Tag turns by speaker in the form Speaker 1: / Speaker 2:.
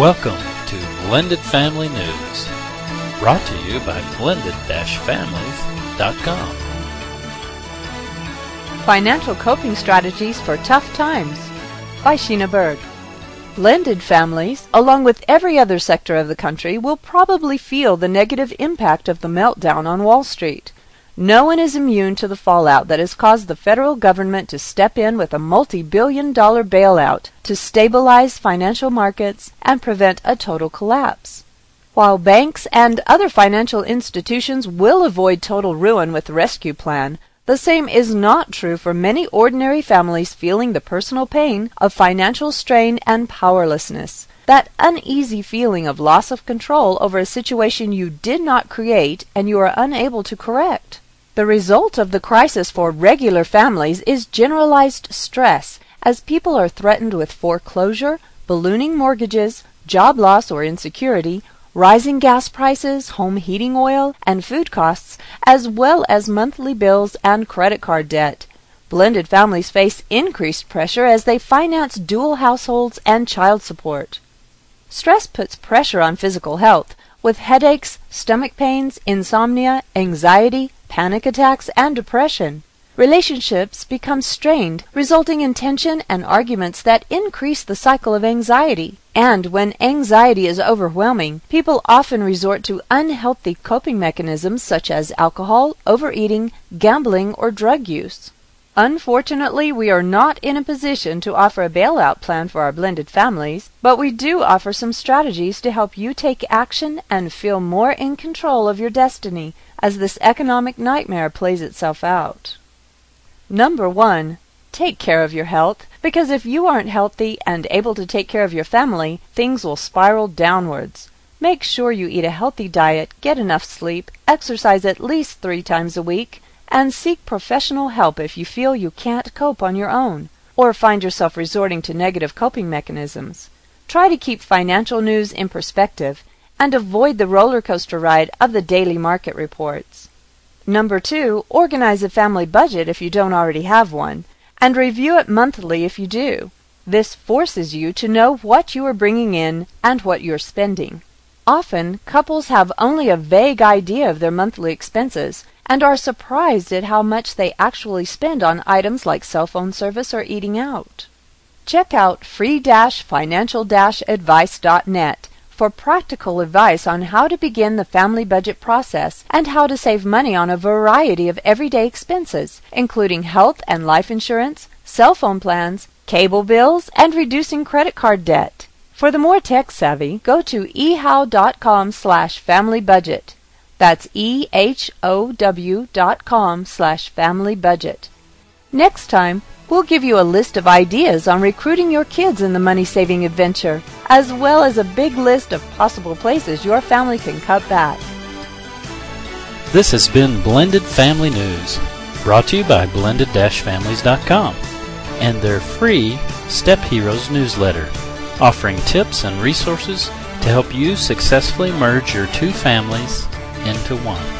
Speaker 1: Welcome to Blended Family News, brought to you by blended-families.com.
Speaker 2: Financial Coping Strategies for Tough Times by Sheena Berg. Blended families, along with every other sector of the country, will probably feel the negative impact of the meltdown on Wall Street. No one is immune to the fallout that has caused the federal government to step in with a multi-billion dollar bailout to stabilize financial markets and prevent a total collapse. While banks and other financial institutions will avoid total ruin with the rescue plan, the same is not true for many ordinary families feeling the personal pain of financial strain and powerlessness. That uneasy feeling of loss of control over a situation you did not create and you are unable to correct. The result of the crisis for regular families is generalized stress as people are threatened with foreclosure, ballooning mortgages, job loss or insecurity, rising gas prices, home heating oil, and food costs, as well as monthly bills and credit card debt. Blended families face increased pressure as they finance dual households and child support. Stress puts pressure on physical health, with headaches, stomach pains, insomnia, anxiety, panic attacks, and depression. Relationships become strained, resulting in tension and arguments that increase the cycle of anxiety. And when anxiety is overwhelming, people often resort to unhealthy coping mechanisms such as alcohol, overeating, gambling, or drug use. Unfortunately, we are not in a position to offer a bailout plan for our blended families, but we do offer some strategies to help you take action and feel more in control of your destiny as this economic nightmare plays itself out. Number one, take care of your health, because if you aren't healthy and able to take care of your family, things will spiral downwards. Make sure you eat a healthy diet, get enough sleep, exercise at least three times a week, and seek professional help if you feel you can't cope on your own, or find yourself resorting to negative coping mechanisms. Try to keep financial news in perspective and avoid the roller coaster ride of the daily market reports. Number two, organize a family budget if you don't already have one, and review it monthly if you do. This forces you to know what you are bringing in and what you're spending. Often, couples have only a vague idea of their monthly expenses and are surprised at how much they actually spend on items like cell phone service or eating out. Check out free-financial-advice.net for practical advice on how to begin the family budget process and how to save money on a variety of everyday expenses, including health and life insurance, cell phone plans, cable bills, and reducing credit card debt. For the more tech savvy, go to ehow.com slash family budget. That's E-H-O-W dot com slash family budget. Next time, we'll give you a list of ideas on recruiting your kids in the money-saving adventure, as well as a big list of possible places your family can cut back.
Speaker 1: This has been Blended Family News, brought to you by blended-families.com and their free Step Heroes newsletter, offering tips and resources to help you successfully merge your two families into one.